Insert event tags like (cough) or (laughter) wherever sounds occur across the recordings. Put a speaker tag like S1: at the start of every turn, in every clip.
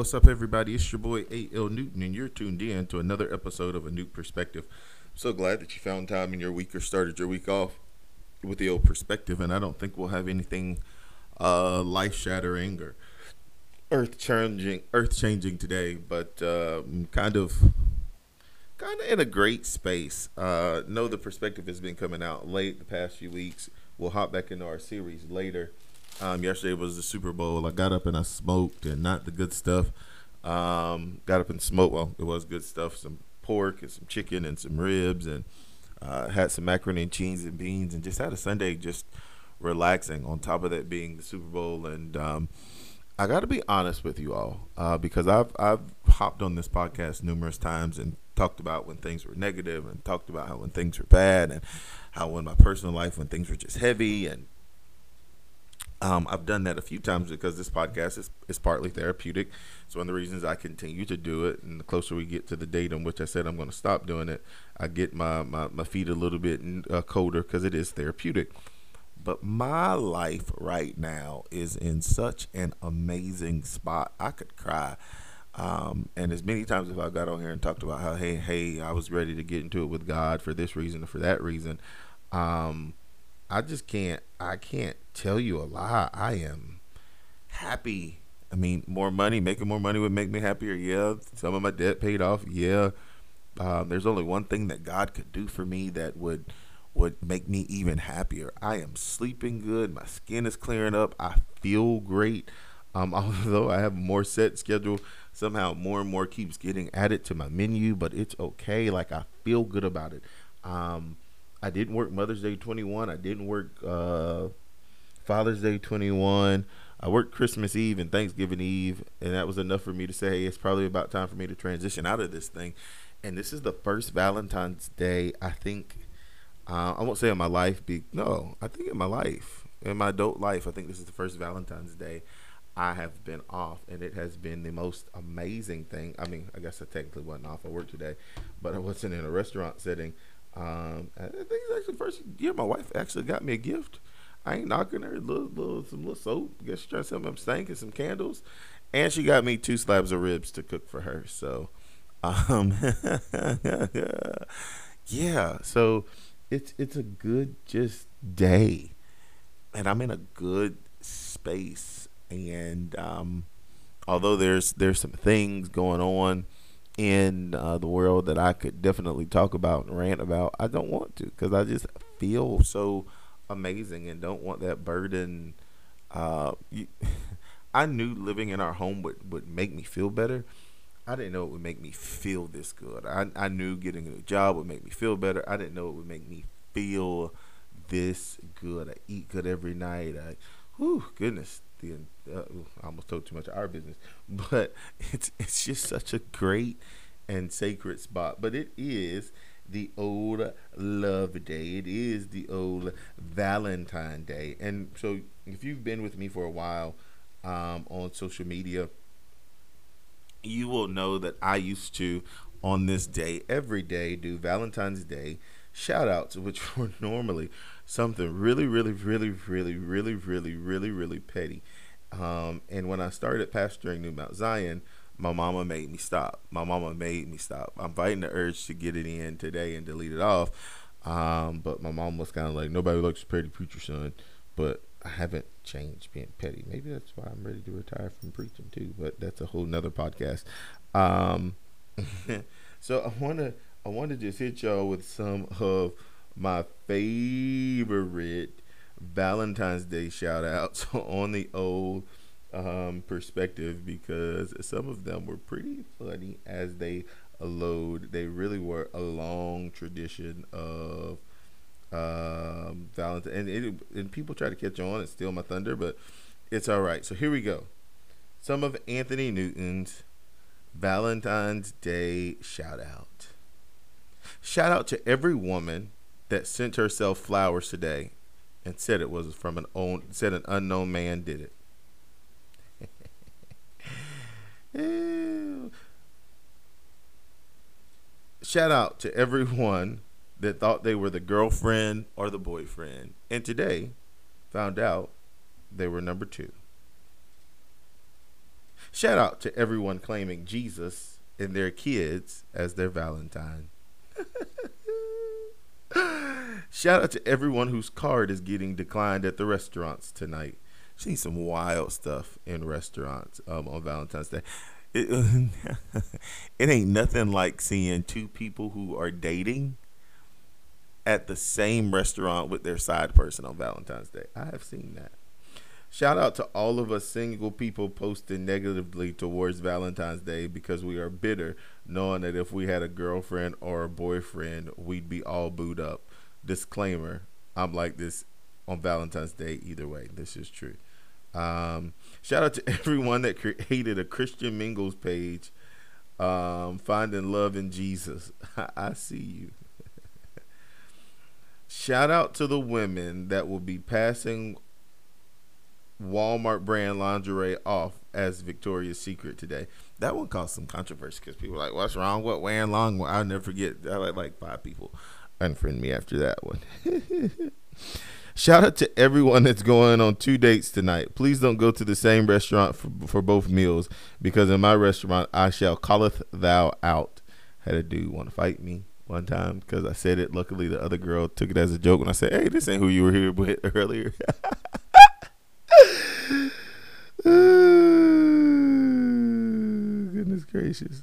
S1: What's up, everybody? It's your boy A.L. Newton, and you're tuned in to another episode of A New Perspective. I'm so glad that you found time in your week or started your week off with the old perspective, and I don't think we'll have anything uh, life shattering or earth changing, earth changing today, but uh, kind of, kind of in a great space. Uh, know the perspective has been coming out late the past few weeks. We'll hop back into our series later. Um, yesterday was the Super Bowl. I got up and I smoked, and not the good stuff. Um, got up and smoked. Well, it was good stuff. Some pork and some chicken and some ribs, and uh, had some macaroni and cheese and beans, and just had a Sunday just relaxing. On top of that, being the Super Bowl, and um, I got to be honest with you all uh, because I've I've hopped on this podcast numerous times and talked about when things were negative, and talked about how when things were bad, and how in my personal life when things were just heavy and um, I've done that a few times because this podcast is, is partly therapeutic. It's one of the reasons I continue to do it. And the closer we get to the date on which I said I'm going to stop doing it, I get my, my, my feet a little bit uh, colder because it is therapeutic. But my life right now is in such an amazing spot. I could cry. Um, and as many times as I got on here and talked about how, hey, hey, I was ready to get into it with God for this reason or for that reason. Um, I just can't I can't tell you a lie. I am happy. I mean, more money, making more money would make me happier. Yeah, some of my debt paid off. Yeah, um, there's only one thing that God could do for me that would would make me even happier. I am sleeping good. My skin is clearing up. I feel great. Um, (laughs) although I have more set schedule, somehow more and more keeps getting added to my menu, but it's okay. Like I feel good about it. Um, I didn't work Mother's Day 21. I didn't work uh, Father's Day 21. I worked Christmas Eve and Thanksgiving Eve, and that was enough for me to say, hey, it's probably about time for me to transition out of this thing. And this is the first Valentine's Day, I think, uh, I won't say in my life, be, no, I think in my life, in my adult life, I think this is the first Valentine's Day I have been off, and it has been the most amazing thing. I mean, I guess I technically wasn't off. I worked today, but I wasn't in a restaurant setting um, I think it's actually the first year my wife actually got me a gift. I ain't knocking her. Little, little, some little soap. I guess she tried to sell me some and some candles, and she got me two slabs of ribs to cook for her. So, um, (laughs) yeah. So it's it's a good just day, and I'm in a good space. And um, although there's there's some things going on in uh, the world that I could definitely talk about and rant about. I don't want to because I just feel so amazing and don't want that burden. Uh, you, (laughs) I knew living in our home would, would make me feel better. I didn't know it would make me feel this good. I, I knew getting a new job would make me feel better. I didn't know it would make me feel this good. I eat good every night. I, whew, goodness, the uh, I almost told too much of our business, (laughs) but it's it's just such a great and sacred spot. But it is the old love day. It is the old Valentine Day. And so if you've been with me for a while um, on social media, you will know that I used to on this day every day do Valentine's Day shout outs, which (laughs) were normally something really, really, really, really, really, really, really, really petty. Um, and when I started pastoring New Mount Zion, my mama made me stop. My mama made me stop. I'm fighting the urge to get it in today and delete it off. Um, but my mom was kind of like, nobody likes petty preacher son. But I haven't changed being petty. Maybe that's why I'm ready to retire from preaching too. But that's a whole nother podcast. Um, (laughs) so I wanna I wanna just hit y'all with some of my favorite Valentine's Day shout outs (laughs) on the old um, perspective because some of them were pretty funny as they load. They really were a long tradition of um, Valentine, and, it, and people try to catch on and steal my thunder, but it's all right. So here we go. Some of Anthony Newton's Valentine's Day shout out. Shout out to every woman that sent herself flowers today and said it was from an own said an unknown man did it. (laughs) Shout out to everyone that thought they were the girlfriend or the boyfriend, and today found out they were number two. Shout out to everyone claiming Jesus and their kids as their Valentine. (laughs) Shout out to everyone whose card is getting declined at the restaurants tonight. Seen some wild stuff in restaurants um, on Valentine's Day. It, (laughs) it ain't nothing like seeing two people who are dating at the same restaurant with their side person on Valentine's Day. I have seen that. Shout out to all of us single people posting negatively towards Valentine's Day because we are bitter, knowing that if we had a girlfriend or a boyfriend, we'd be all booed up. Disclaimer I'm like this on Valentine's Day either way. This is true. Um, shout out to (laughs) everyone that created a Christian Mingles page, um, finding love in Jesus. (laughs) I see you. (laughs) shout out to the women that will be passing Walmart brand lingerie off as Victoria's Secret today. That one caused some controversy because people were like, "What's wrong with wearing long?" I'll never forget. I like like five people unfriend me after that one. (laughs) Shout out to everyone that's going on two dates tonight. Please don't go to the same restaurant for, for both meals because in my restaurant I shall calleth thou out. Had a dude want to fight me one time because I said it. Luckily, the other girl took it as a joke when I said, "Hey, this ain't who you were here with (laughs) earlier." (laughs) Goodness gracious.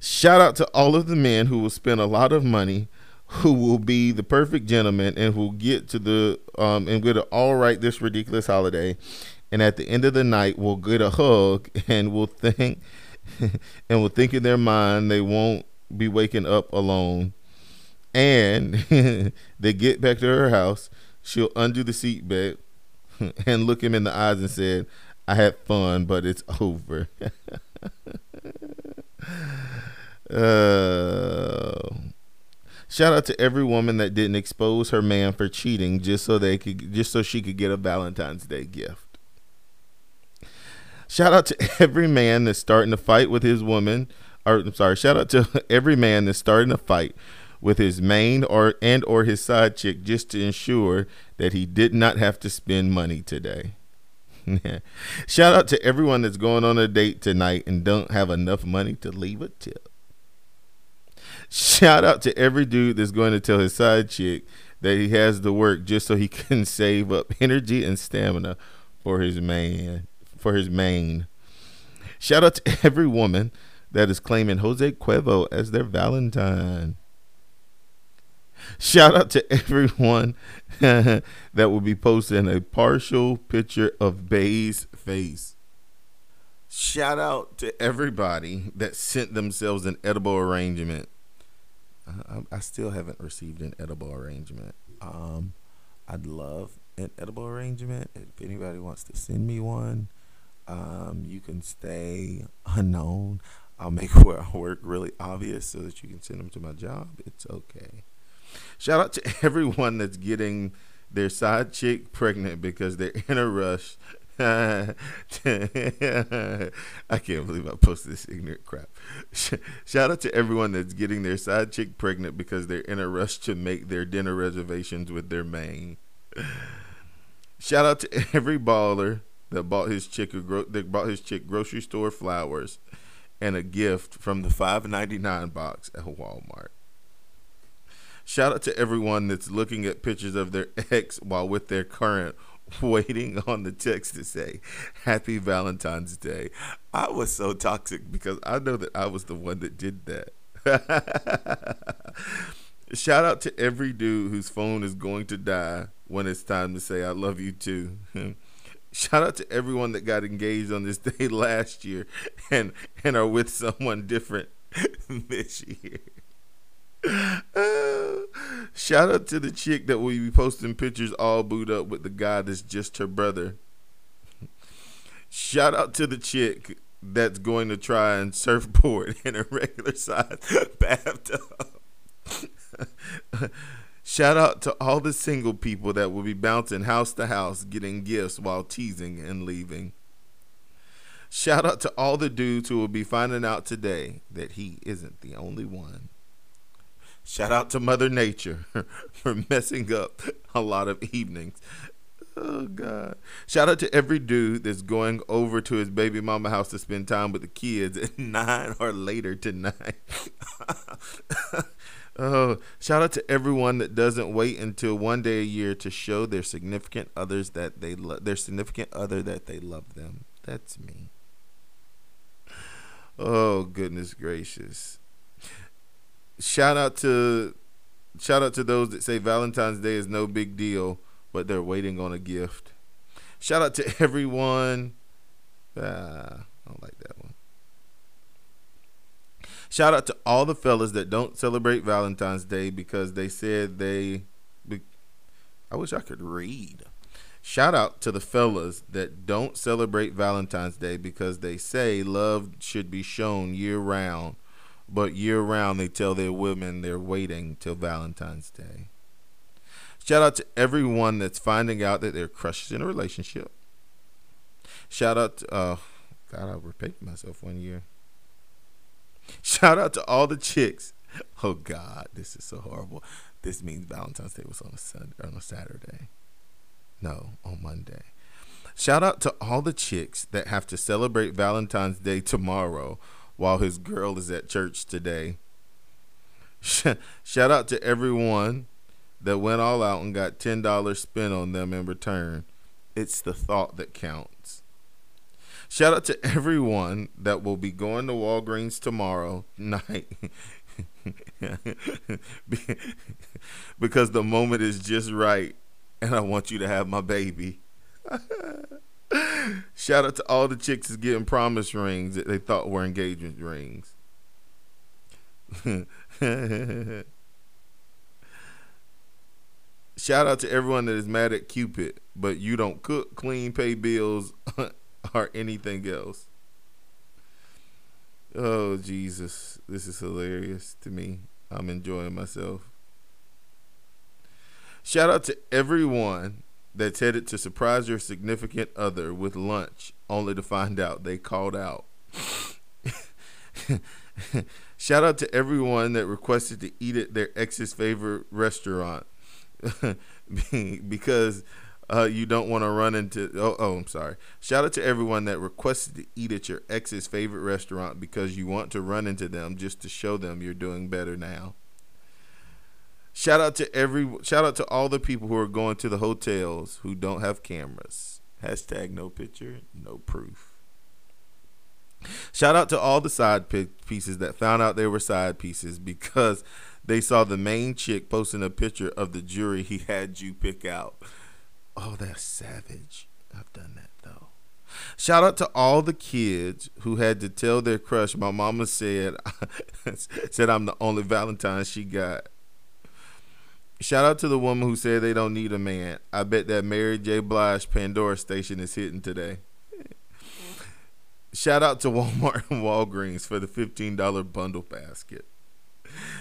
S1: Shout out to all of the men who will spend a lot of money, who will be the perfect gentleman, and who get to the um and get it all right this ridiculous holiday, and at the end of the night will get a hug and will think (laughs) and will think in their mind they won't be waking up alone, and (laughs) they get back to her house. She'll undo the seatbelt (laughs) and look him in the eyes and said, "I had fun, but it's (laughs) over." Uh, shout out to every woman that didn't expose her man for cheating just so they could just so she could get a Valentine's Day gift. Shout out to (laughs) every man that's starting to fight with his woman. Or I'm sorry, shout out to (laughs) every man that's starting to fight with his main or and or his side chick just to ensure that he did not have to spend money today. (laughs) Shout out to everyone that's going on a date tonight and don't have enough money to leave a tip. Shout out to every dude that's going to tell his side chick that he has to work just so he (laughs) can save up energy and stamina for his man for his main. Shout out to (laughs) every woman that is claiming Jose Cuervo as their Valentine. Shout out to (laughs) everyone (laughs) that will be posting a partial picture of Bay's face. Shout out to everybody that sent themselves an edible arrangement I, I still haven't received an edible arrangement. Um, I'd love an edible arrangement. If anybody wants to send me one, um, you can stay unknown. I'll make (laughs) where I work really obvious so that you can send them to my job. It's okay. Shout out to (laughs) everyone that's getting their side chick pregnant because they're in a rush (laughs) I can't believe I posted this ignorant crap. (laughs) Shout out to everyone that's getting their side chick pregnant because they're in a rush to make their dinner reservations with their main. Shout out to every baller that bought his chick a gro- that bought his chick grocery store flowers and a gift from the 5.99 box at Walmart. Shout out to everyone that's looking at pictures of their (laughs) ex while with their current (laughs) waiting on the text to say happy valentine's day. I was so toxic because i know that i was the one that did that. (laughs) Shout out to every dude whose phone is going to die when it's time to say i love you too. Shout out to everyone that got engaged on this day last year and and are with someone different this year (laughs) shout out to the chick that will be posting pictures all booed up with the guy that's just her brother. Shout out to the chick that's going to try and surfboard (laughs) in a regular size (laughs) bathtub. Shout out to all the single people that will be bouncing house to house getting gifts while teasing and leaving. Shout out to all the dudes who will be finding out today that he isn't the only one. Shout out to Mother Nature (laughs) for messing up a lot of evenings. Oh God! Shout out to every dude that's going over to his baby mama house to spend time with the kids at (laughs) nine or later tonight. (laughs) oh, shout out to everyone that doesn't wait until one day a year to show their significant others that they love their significant other that they love them. That's me. Oh goodness gracious! Shout out to shout out to those that say Valentine's Day is no big deal but they're waiting on a gift. Shout out to (laughs) everyone. Ah, I don't like that one. Shout out to all the fellas that don't celebrate Valentine's Day because they said they. I wish I could read. Shout out to the fellas that don't celebrate Valentine's Day because they say love should be shown year round, but year round they tell their women they're waiting till Valentine's Day. Shout out to everyone that's finding out that they're crushes in a relationship. Shout out to, uh, God, I repeated myself one year. (laughs) Shout out to all the chicks. Oh God, this is so horrible. This means Valentine's Day was on a Sunday, on a Saturday. No, on Monday. Shout out to all the chicks that have to celebrate Valentine's Day tomorrow while his girl is at church today. (laughs) Shout out to everyone that went all out and got $10 spent on them in return. It's the thought that counts. Shout out to everyone that will be going to Walgreens tomorrow night. (laughs) because the moment is just right and I want you to have my baby. (laughs) Shout out to all the chicks that's getting promise rings that they thought were engagement rings. (laughs) Shout out to everyone that is mad at Cupid, but you don't cook, clean, pay bills, (laughs) or anything else. Oh, Jesus. This is hilarious to me. I'm enjoying myself. Shout out to everyone that's headed to surprise your significant other with lunch, only to find out they called out. (laughs) Shout out to everyone that requested to eat at their ex's favorite restaurant (laughs) because uh, you don't want to run into. Oh, oh, I'm sorry. Shout out to everyone that requested to eat at your ex's favorite restaurant because you want to run into them just to show them you're doing better now. Shout out to every. Shout out to all the people who are going to the hotels who don't have cameras. Hashtag no picture, no proof. Shout out to all the side pieces that found out they were side pieces because they saw the main chick posting a picture of the jury he had you pick out. Oh, that's savage. I've done that though. Shout out to all the kids who had to tell their crush. My mama said (laughs) said I'm the only Valentine she got. Shout out to the woman who said they don't need a man. I bet that Mary J. Blige Pandora station is hitting today. Shout out to Walmart and Walgreens for the $15 bundle basket.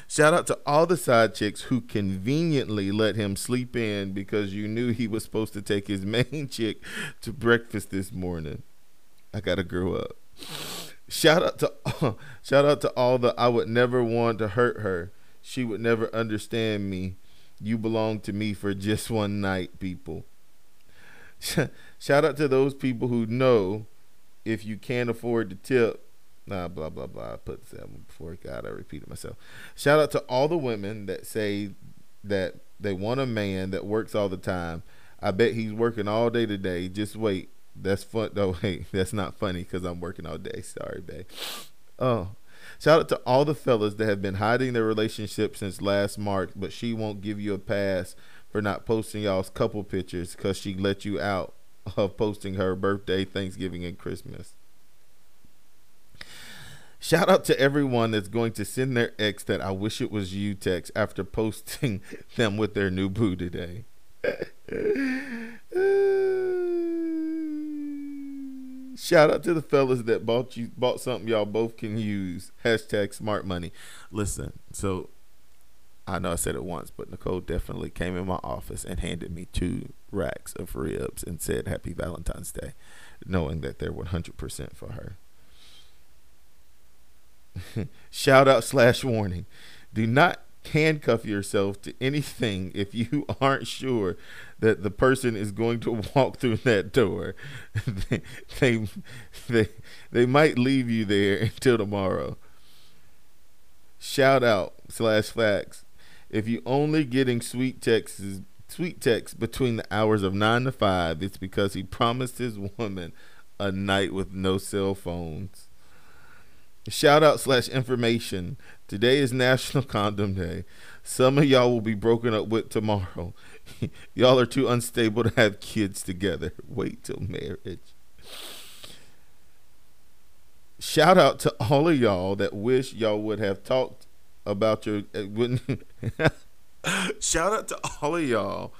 S1: Shout out to all the side chicks who conveniently let him sleep in because you knew he was supposed to take his (laughs) main chick to breakfast this morning. I gotta grow up. Shout out to (laughs) shout out to all the I would never want to hurt her. She would never understand me. You belong to me for just one night, people. (laughs) Shout out to those people who know if you can't afford to tip, Nah, blah blah blah. I put seven before God. I repeated myself. Shout out to all the women that say that they want a man that works all the time. I bet he's working all day today. Just wait. That's fun. (laughs) Oh, no, wait, that's not funny because I'm working all day. Sorry, babe. Oh, shout out to all the fellas that have been hiding their relationship since last March, but she won't give you a pass for not posting y'all's couple pictures because she let you out of posting her birthday, Thanksgiving, and Christmas. Shout out to everyone that's going to send their ex that I wish it was you text after posting (laughs) them with their new boo today. (laughs) Shout out to the fellas that bought you bought something y'all both can use. Hashtag smart money. Listen, so I know I said it once, but Nicole definitely came in my office and handed me two racks of ribs and said Happy Valentine's Day, knowing that they're 100% for her. (laughs) Shout out slash warning. Do not handcuff yourself to anything (laughs) if you aren't sure that the person is going to (laughs) walk through that door. (laughs) they, they, they, might leave you there until tomorrow. Shout out slash facts. If you only getting sweet texts sweet texts between the hours of nine to five, it's because he promised his woman a night with no cell phones. Shout out slash information. Today is National (laughs) Condom Day. Some of y'all will be broken up with tomorrow. (laughs) y'all are too unstable to have kids together. Wait till marriage. Shout out to all of y'all that wish y'all would have talked about your uh, wouldn't (laughs) Shout out to all of y'all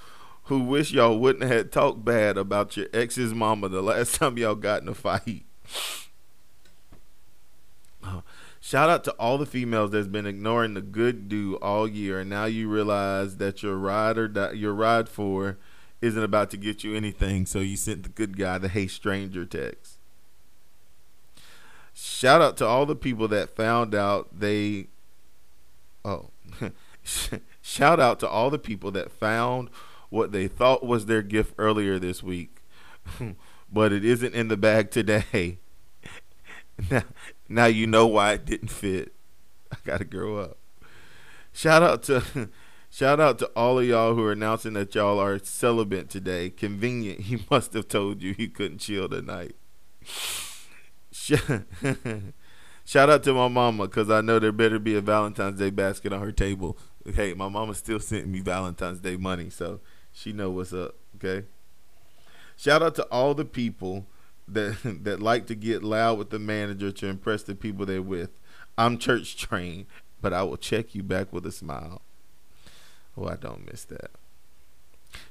S1: who wish y'all wouldn't have talked bad about your ex's mama the last time y'all got in a fight. Shout out to all the females that's been ignoring the good dude all year, and now you realize that your ride or die, your ride for isn't about to get you anything, so you sent the good guy the hey stranger text. Shout out to all the people that found out they. Oh, (laughs) shout out to all the people that found what they thought was their gift earlier this week, (laughs) but it isn't in the bag today. (laughs) now, now you know why it didn't fit. (laughs) I gotta grow up. Shout out to (laughs) shout out to all of y'all who are announcing that y'all are celibate today. Convenient. (laughs) He must have told you he couldn't chill tonight. Shout out to my mama because I know there better be a Valentine's Day basket on her table. Hey, my mama still sent me Valentine's Day money, so she know what's up. Okay. Shout out to all the people that (laughs) that like to get loud with the manager to impress the people they're with. I'm church trained, but I will check you back with a smile. Oh, I don't miss that.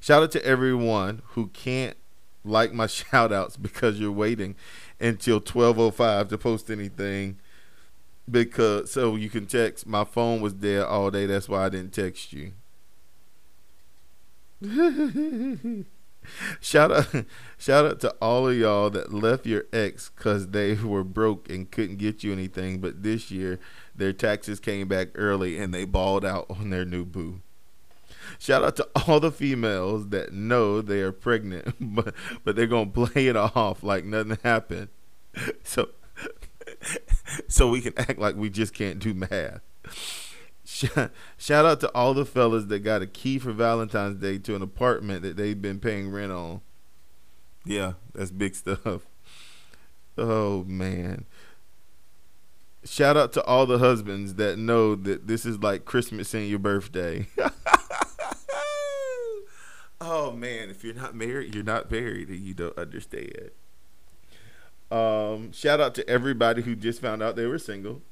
S1: Shout out to everyone who can't like my (laughs) shout outs because you're waiting until 1205 to post anything because so you can text my phone was dead all day that's why I didn't text you. (laughs) shout out (laughs) shout out to all of y'all that left your ex cuz they were broke and couldn't get you anything but this year their taxes came back early and they balled out on their new boo. Shout out to all the females that know they are pregnant (laughs) but but they're going to play it off like nothing happened. (laughs) So so we can act like we just can't do math. Shout out to all the fellas that got a key for Valentine's Day to an apartment that they've been paying rent on. Yeah, that's big stuff. Oh man. Shout out to all the husbands that know that this is like Christmas and your birthday. (laughs) oh man, if you're not married, you're not married and you don't understand. Um, shout out to everybody who just found out they were single.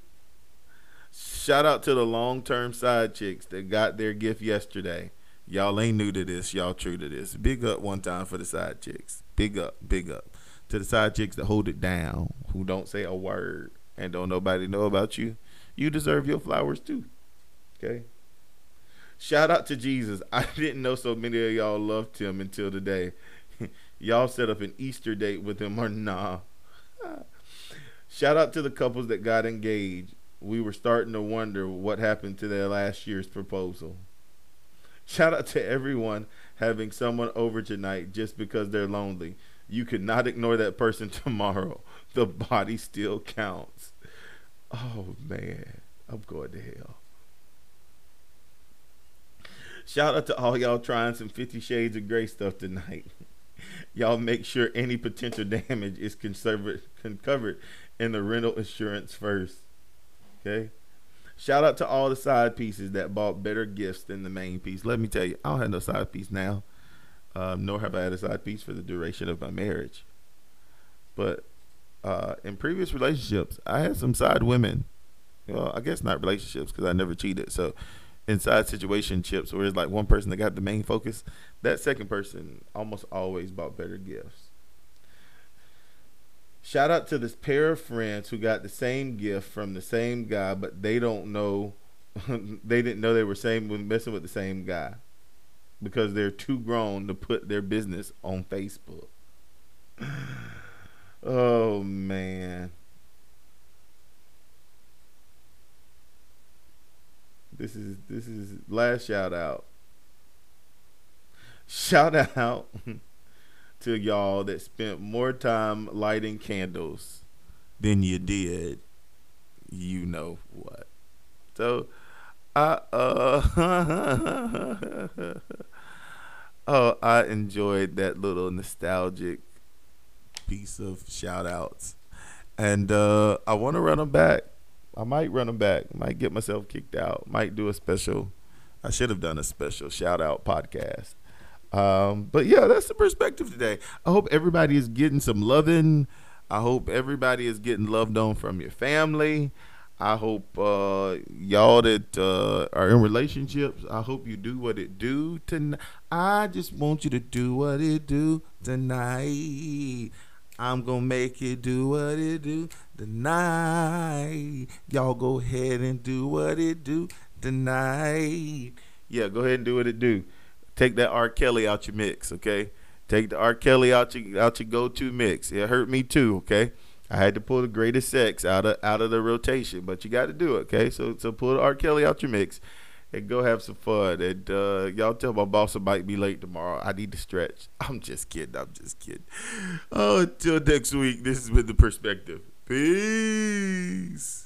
S1: Shout out to the long term side chicks that got their gift yesterday. Y'all ain't new to this. Y'all true to this. Big up one time for the side chicks. Big up, big up. To the side chicks that hold it down, who don't say a word and don't nobody know about you. You deserve your flowers too. Okay? Shout out to Jesus. (laughs) I didn't know so many of y'all loved him until today. (laughs) y'all set up an Easter date with him or nah. (laughs) Shout out to the couples that got engaged. We were starting to wonder what happened to their last year's proposal. Shout out to everyone having someone over tonight just because they're lonely. You cannot ignore that person (laughs) tomorrow. The body still counts. Oh man, I'm going to hell. Shout out to all y'all trying some Fifty Shades of Grey stuff tonight. (laughs) y'all make sure any potential (laughs) damage is covered in the rental insurance first. Okay. Shout out to all the side pieces that bought better gifts than the main piece. Let me tell you, I don't have no side piece now, um, nor have I had a side piece for the duration of my marriage. But uh, in previous relationships, I had some side women. Well, I guess not relationships because I never cheated. So inside situationships where it's like one person that got the main focus, that second person almost always bought better gifts. Shout out to this pair of friends who got the same gift from the same guy, but they don't know, (laughs) they didn't know they were same messing with the same guy because they're too grown to put their business on Facebook. (sighs) oh man. This is this is last shout out. (laughs) Shout out (laughs) to y'all that spent more time lighting candles than you did. You know what? So, I uh, (laughs) oh, I enjoyed that little nostalgic piece of shout outs, and uh, I want to run them back. I might run them back. Might get myself kicked out. Might do a special. I should have done a special shout out podcast. Um, but yeah, that's the perspective today. I hope everybody is getting some loving. I hope everybody is getting loved on from your family. I hope uh, y'all that uh, are in relationships, I hope you do what it do tonight. I just want you to do what it do tonight. I'm gonna make it do what it do tonight. Y'all go ahead and do what it do tonight. Yeah, go ahead and do what it do. Take that R. Kelly out your mix, okay? Take the R. Kelly out your out your go-to mix. It hurt me too, okay? I had to pull the greatest sex out of out of the rotation, but you got to do it, okay? So so pull the R. Kelly out your mix and go have some fun. And uh, y'all tell my boss I might be late tomorrow. I need to stretch. (laughs) I'm just kidding. I'm just kidding. Oh, until next week. This has been the perspective. Peace.